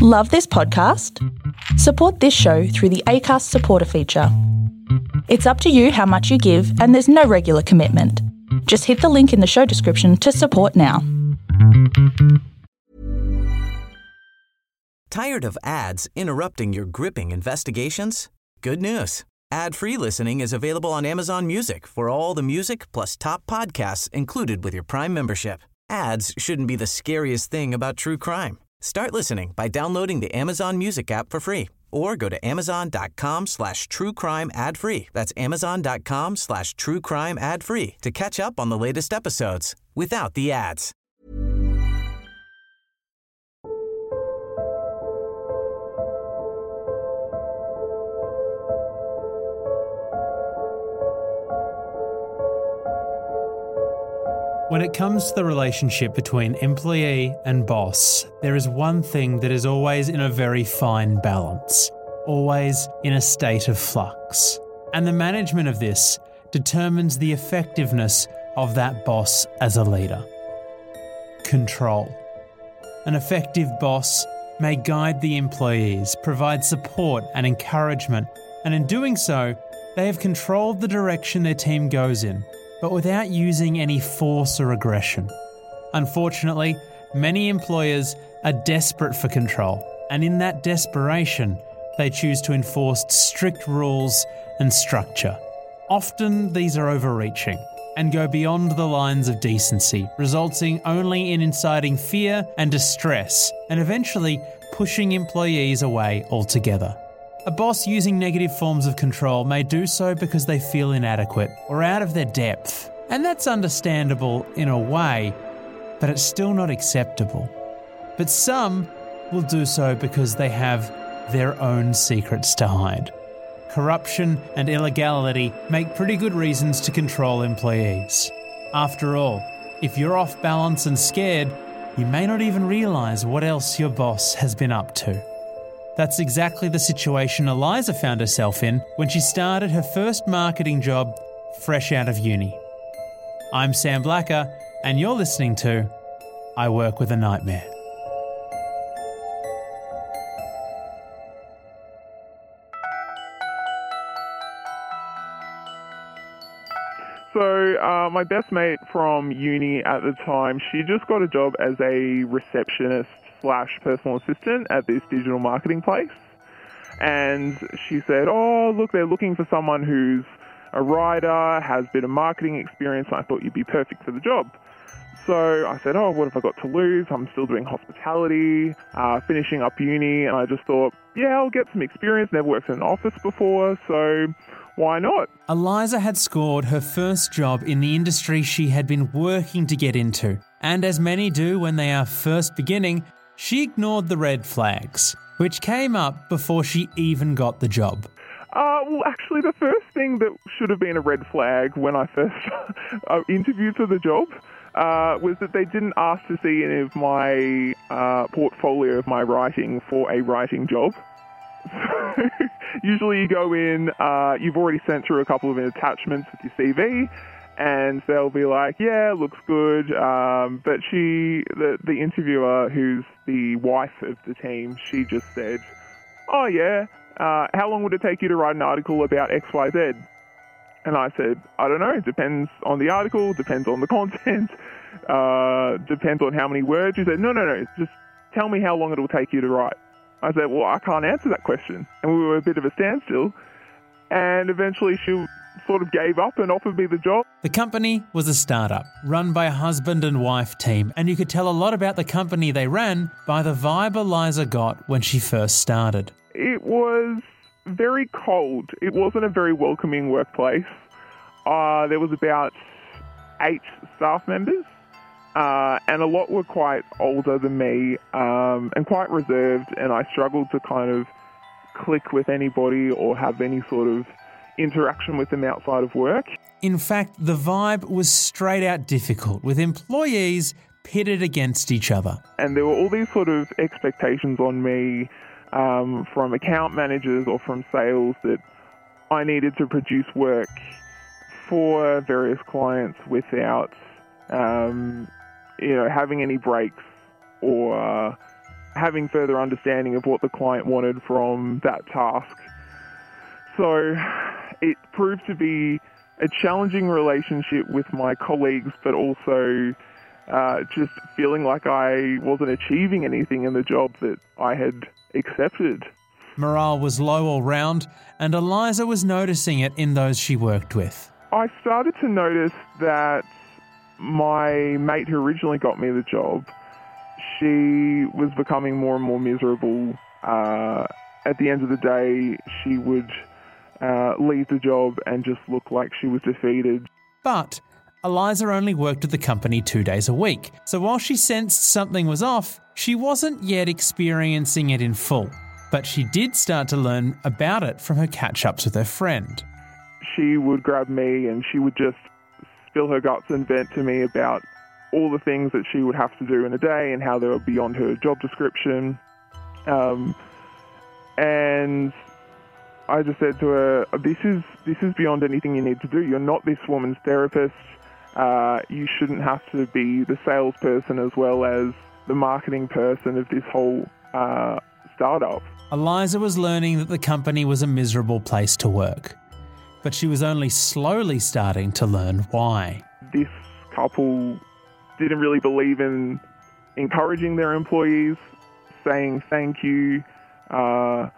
Love this podcast? Support this show through the Acast supporter feature. It's up to you how much you give, and there's no regular commitment. Just hit the link in the show description to support now. Tired of ads interrupting your gripping investigations? Good news. Ad-free listening is available on Amazon Music for all the music plus top podcasts included with your Prime membership. Ads shouldn't be the scariest thing about true crime. Start listening by downloading the Amazon Music app for free or go to amazon.com slash true crime ad free. That's amazon.com slash true crime ad free to catch up on the latest episodes without the ads. When it comes to the relationship between employee and boss, there is one thing that is always in a very fine balance, always in a state of flux. And the management of this determines the effectiveness of that boss as a leader. Control. An effective boss may guide the employees, provide support and encouragement, and in doing so, they have controlled the direction their team goes in but without using any force or aggression. Unfortunately, many employers are desperate for control, and in that desperation, they choose to enforce strict rules and structure. Often, these are overreaching and go beyond the lines of decency, resulting only in inciting fear and distress, and eventually pushing employees away altogether. A boss using negative forms of control may do so because they feel inadequate or out of their depth. And that's understandable in a way, but it's still not acceptable. But some will do so because they have their own secrets to hide. Corruption and illegality make pretty good reasons to control employees. After all, if you're off balance and scared, you may not even realise what else your boss has been up to. That's exactly the situation Eliza found herself in when she started her first marketing job fresh out of uni. I'm Sam Blacker, and you're listening to I Work with a Nightmare. So, uh, my best mate from uni at the time, she just got a job as a receptionist slash personal assistant at this digital marketing place. And she said, Oh, look, they're looking for someone who's a writer, has a bit of marketing experience, and I thought you'd be perfect for the job. So I said, Oh, what have I got to lose? I'm still doing hospitality, uh, finishing up uni, and I just thought, Yeah, I'll get some experience. Never worked in an office before, so why not? Eliza had scored her first job in the industry she had been working to get into. And as many do when they are first beginning, she ignored the red flags, which came up before she even got the job. Uh, well, actually, the first thing that should have been a red flag when I first uh, interviewed for the job uh, was that they didn't ask to see any of my uh, portfolio of my writing for a writing job. So, usually, you go in, uh, you've already sent through a couple of attachments with your CV, and they'll be like, "Yeah, looks good." Um, but she, the the interviewer, who's the wife of the team, she just said, "Oh yeah, uh, how long would it take you to write an article about X Y Z?" And I said, "I don't know. It depends on the article, depends on the content, uh, depends on how many words." She said, "No, no, no. Just tell me how long it will take you to write." I said, "Well, I can't answer that question," and we were a bit of a standstill. And eventually, she sort of gave up and offered me the job. The company was a startup run by a husband and wife team, and you could tell a lot about the company they ran by the vibe Eliza got when she first started. It was very cold. It wasn't a very welcoming workplace. Uh, there was about eight staff members, uh, and a lot were quite older than me um, and quite reserved, and I struggled to kind of click with anybody or have any sort of interaction with them outside of work. In fact, the vibe was straight out difficult, with employees pitted against each other. And there were all these sort of expectations on me um, from account managers or from sales that I needed to produce work for various clients without, um, you know, having any breaks or having further understanding of what the client wanted from that task. So it proved to be a challenging relationship with my colleagues, but also uh, just feeling like I wasn't achieving anything in the job that I had accepted. Morale was low all round, and Eliza was noticing it in those she worked with. I started to notice that my mate who originally got me the job, she was becoming more and more miserable. Uh, at the end of the day, she would uh, leave the job and just look like she was defeated. But Eliza only worked at the company two days a week, so while she sensed something was off, she wasn't yet experiencing it in full. But she did start to learn about it from her catch ups with her friend. She would grab me and she would just spill her guts and vent to me about all the things that she would have to do in a day and how they were beyond her job description. Um, and I just said to her, "This is this is beyond anything you need to do. You're not this woman's therapist. Uh, you shouldn't have to be the salesperson as well as the marketing person of this whole uh, startup." Eliza was learning that the company was a miserable place to work, but she was only slowly starting to learn why. This couple didn't really believe in encouraging their employees, saying thank you, uh,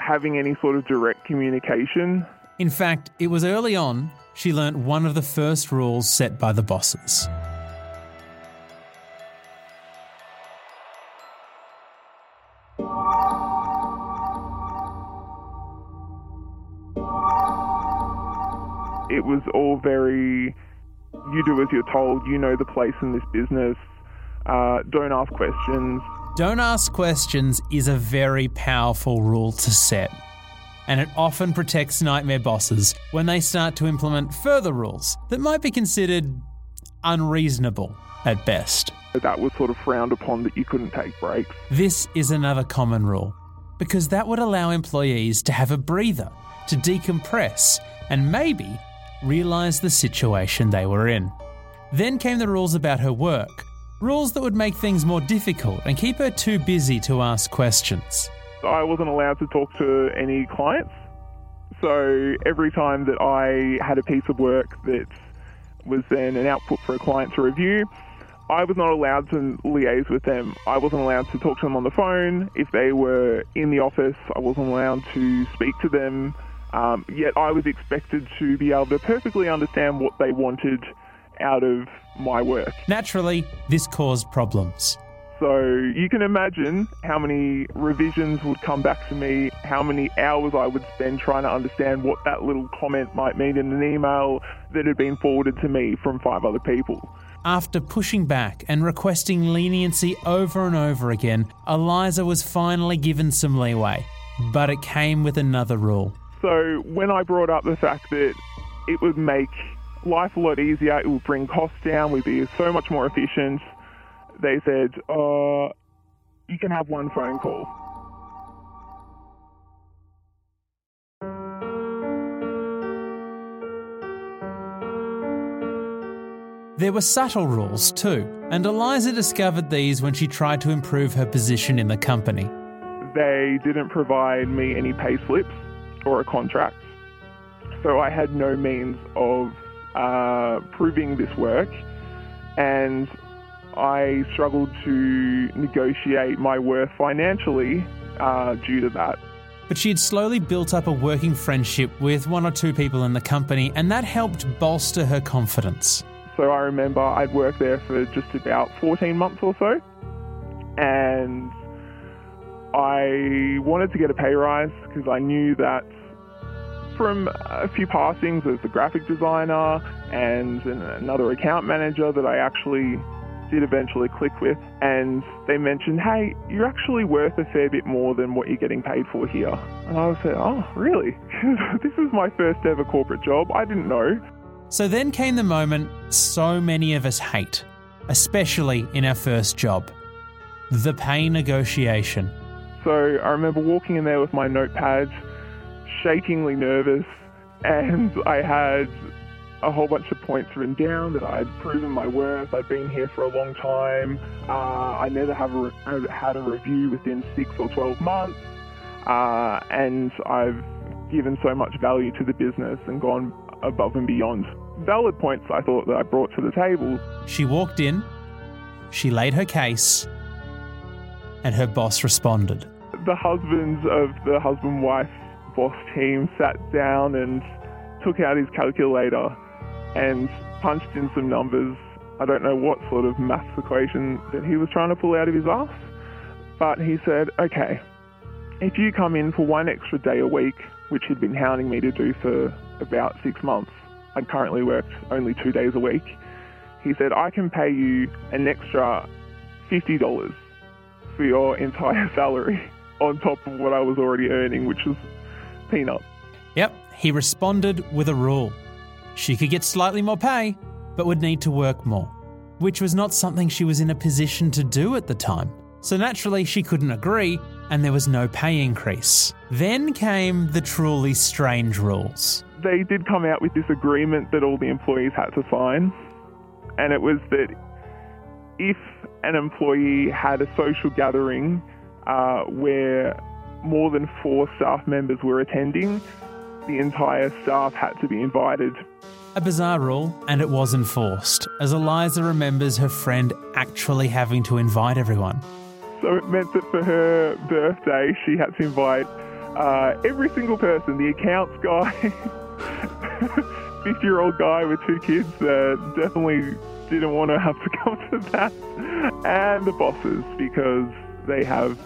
having any sort of direct communication. In fact, it was early on she learnt one of the first rules set by the bosses. It was all very, you do as you're told, you know the place in this business, uh, don't ask questions. Don't ask questions is a very powerful rule to set. And it often protects nightmare bosses when they start to implement further rules that might be considered unreasonable at best. That was sort of frowned upon that you couldn't take breaks. This is another common rule because that would allow employees to have a breather, to decompress, and maybe realise the situation they were in. Then came the rules about her work, rules that would make things more difficult and keep her too busy to ask questions. I wasn't allowed to talk to any clients. So every time that I had a piece of work that was then an output for a client to review, I was not allowed to liaise with them. I wasn't allowed to talk to them on the phone. If they were in the office, I wasn't allowed to speak to them. Um, yet I was expected to be able to perfectly understand what they wanted out of my work. Naturally, this caused problems. So you can imagine how many revisions would come back to me, how many hours I would spend trying to understand what that little comment might mean in an email that had been forwarded to me from five other people. After pushing back and requesting leniency over and over again, Eliza was finally given some leeway. But it came with another rule. So when I brought up the fact that it would make life a lot easier, it would bring costs down, we'd be so much more efficient, they said, uh, you can have one phone call. There were subtle rules too, and Eliza discovered these when she tried to improve her position in the company. They didn't provide me any pay slips or a contract, so I had no means of uh, proving this work, and I struggled to negotiate my worth financially uh, due to that. But she had slowly built up a working friendship with one or two people in the company, and that helped bolster her confidence. So I remember I'd worked there for just about 14 months or so, and I wanted to get a pay rise because I knew that from a few passings as the graphic designer and another account manager that I actually did eventually click with, and they mentioned, hey, you're actually worth a fair bit more than what you're getting paid for here. And I said, oh, really? this is my first ever corporate job. I didn't know. So then came the moment so many of us hate, especially in our first job the pay negotiation. So I remember walking in there with my notepad, shakingly nervous, and I had a whole bunch of points written down that I'd proven my worth. I'd been here for a long time. Uh, I never have a re- had a review within six or 12 months. Uh, and I've given so much value to the business and gone above and beyond. Valid points I thought that I brought to the table. She walked in, she laid her case, and her boss responded. The husbands of the husband wife boss team sat down and took out his calculator and punched in some numbers. I don't know what sort of maths equation that he was trying to pull out of his ass, but he said, okay, if you come in for one extra day a week, which he'd been hounding me to do for about six months, I currently worked only two days a week. He said, I can pay you an extra $50 for your entire salary on top of what I was already earning, which was peanuts. Yep, he responded with a rule. She could get slightly more pay, but would need to work more, which was not something she was in a position to do at the time. So naturally, she couldn't agree, and there was no pay increase. Then came the truly strange rules. They did come out with this agreement that all the employees had to sign, and it was that if an employee had a social gathering uh, where more than four staff members were attending, the entire staff had to be invited. A bizarre rule, and it was enforced, as Eliza remembers her friend actually having to invite everyone. So it meant that for her birthday, she had to invite uh, every single person the accounts guy, 50 year old guy with two kids that definitely didn't want to have to come to that, and the bosses because they have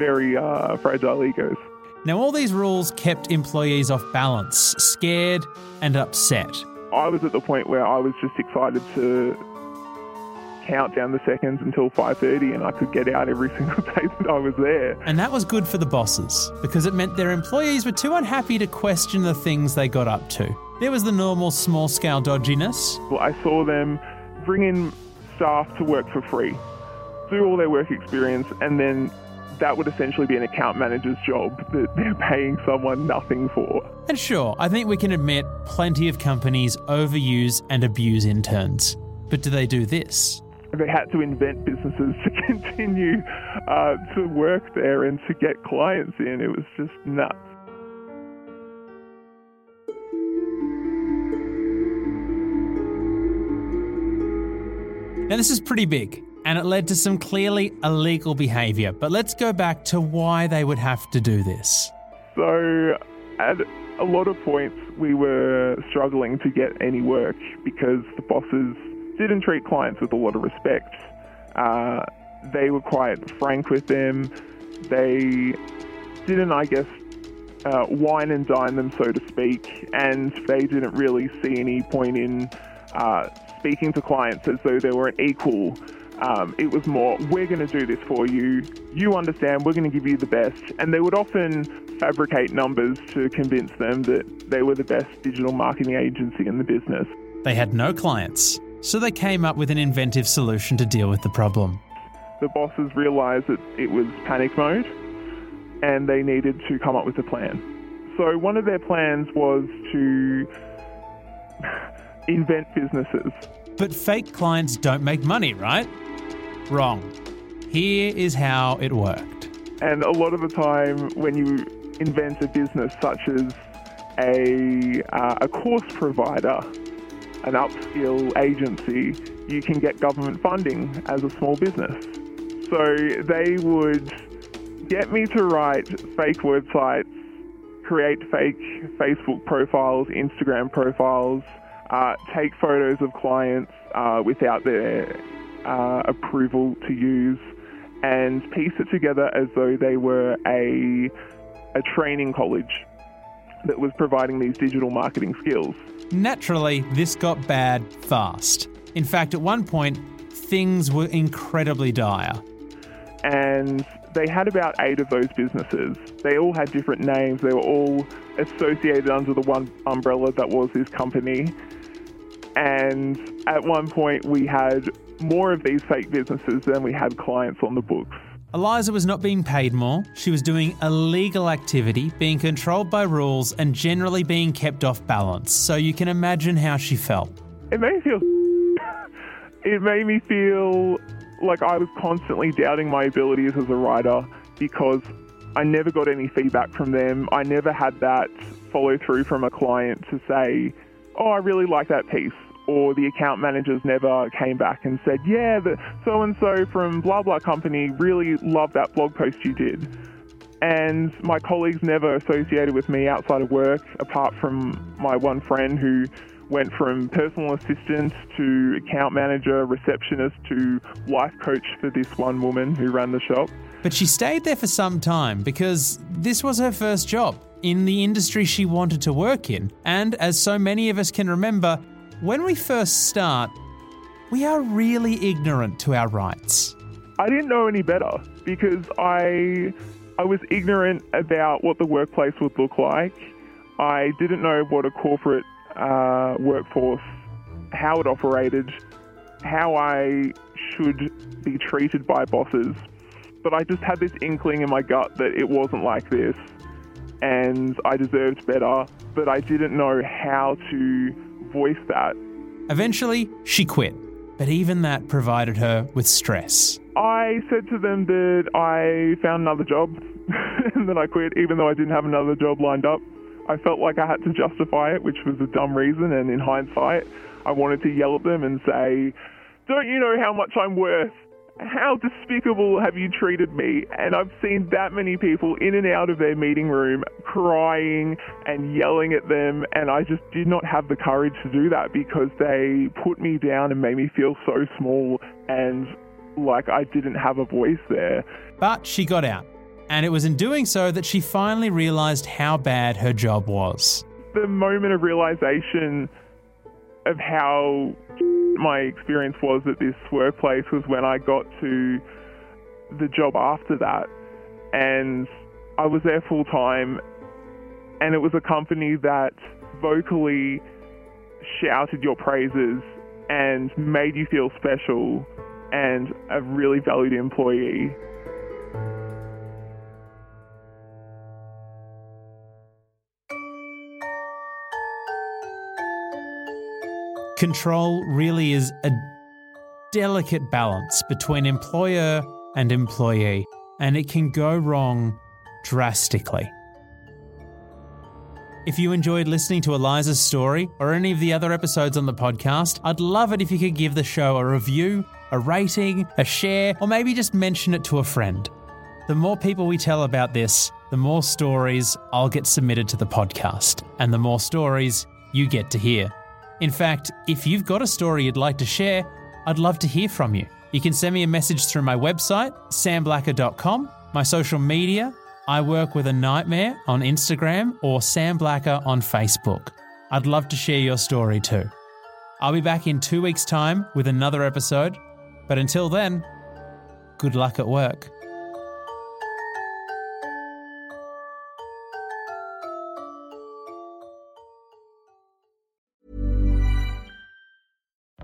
very uh, fragile egos. Now, all these rules kept employees off balance, scared and upset. I was at the point where I was just excited to count down the seconds until 5:30 and I could get out every single day that I was there. And that was good for the bosses because it meant their employees were too unhappy to question the things they got up to. There was the normal small scale dodginess. Well, I saw them bring in staff to work for free, do all their work experience and then that would essentially be an account manager's job that they're paying someone nothing for. And sure, I think we can admit plenty of companies overuse and abuse interns. But do they do this? They had to invent businesses to continue uh, to work there and to get clients in. It was just nuts. Now, this is pretty big and it led to some clearly illegal behaviour. But let's go back to why they would have to do this. So, at a lot of points, we were struggling to get any work because the bosses didn't treat clients with a lot of respect. Uh, they were quite frank with them. They didn't, I guess, uh, wine and dine them, so to speak, and they didn't really see any point in uh, speaking to clients as though they were an equal um, it was more, we're going to do this for you. You understand, we're going to give you the best. And they would often fabricate numbers to convince them that they were the best digital marketing agency in the business. They had no clients, so they came up with an inventive solution to deal with the problem. The bosses realised that it was panic mode and they needed to come up with a plan. So, one of their plans was to invent businesses. But fake clients don't make money, right? Wrong. Here is how it worked. And a lot of the time, when you invent a business such as a, uh, a course provider, an upskill agency, you can get government funding as a small business. So they would get me to write fake websites, create fake Facebook profiles, Instagram profiles, uh, take photos of clients uh, without their uh, approval to use and piece it together as though they were a, a training college that was providing these digital marketing skills. Naturally, this got bad fast. In fact, at one point, things were incredibly dire. And they had about eight of those businesses. They all had different names, they were all associated under the one umbrella that was this company. And at one point, we had more of these fake businesses than we had clients on the books. Eliza was not being paid more, she was doing illegal activity, being controlled by rules, and generally being kept off balance. So you can imagine how she felt. It made me feel. it made me feel like I was constantly doubting my abilities as a writer because I never got any feedback from them. I never had that follow through from a client to say, oh, I really like that piece or the account managers never came back and said, yeah, the so and so from blah blah company really loved that blog post you did. And my colleagues never associated with me outside of work, apart from my one friend who went from personal assistant to account manager, receptionist to life coach for this one woman who ran the shop. But she stayed there for some time because this was her first job in the industry she wanted to work in. And as so many of us can remember, when we first start, we are really ignorant to our rights. I didn't know any better because I I was ignorant about what the workplace would look like. I didn't know what a corporate uh, workforce, how it operated, how I should be treated by bosses. But I just had this inkling in my gut that it wasn't like this and I deserved better, but I didn't know how to voice that. Eventually, she quit, but even that provided her with stress. I said to them that I found another job and that I quit, even though I didn't have another job lined up. I felt like I had to justify it, which was a dumb reason, and in hindsight, I wanted to yell at them and say, Don't you know how much I'm worth? How despicable have you treated me? And I've seen that many people in and out of their meeting room crying and yelling at them. And I just did not have the courage to do that because they put me down and made me feel so small and like I didn't have a voice there. But she got out. And it was in doing so that she finally realized how bad her job was. The moment of realization of how my experience was at this workplace was when I got to the job after that, and I was there full time, and it was a company that vocally shouted your praises and made you feel special and a really valued employee. Control really is a delicate balance between employer and employee, and it can go wrong drastically. If you enjoyed listening to Eliza's story or any of the other episodes on the podcast, I'd love it if you could give the show a review, a rating, a share, or maybe just mention it to a friend. The more people we tell about this, the more stories I'll get submitted to the podcast, and the more stories you get to hear. In fact, if you've got a story you'd like to share, I'd love to hear from you. You can send me a message through my website, samblacker.com, my social media. I work with a nightmare on Instagram or Sam Blacker on Facebook. I'd love to share your story too. I'll be back in two weeks' time with another episode, but until then, good luck at work.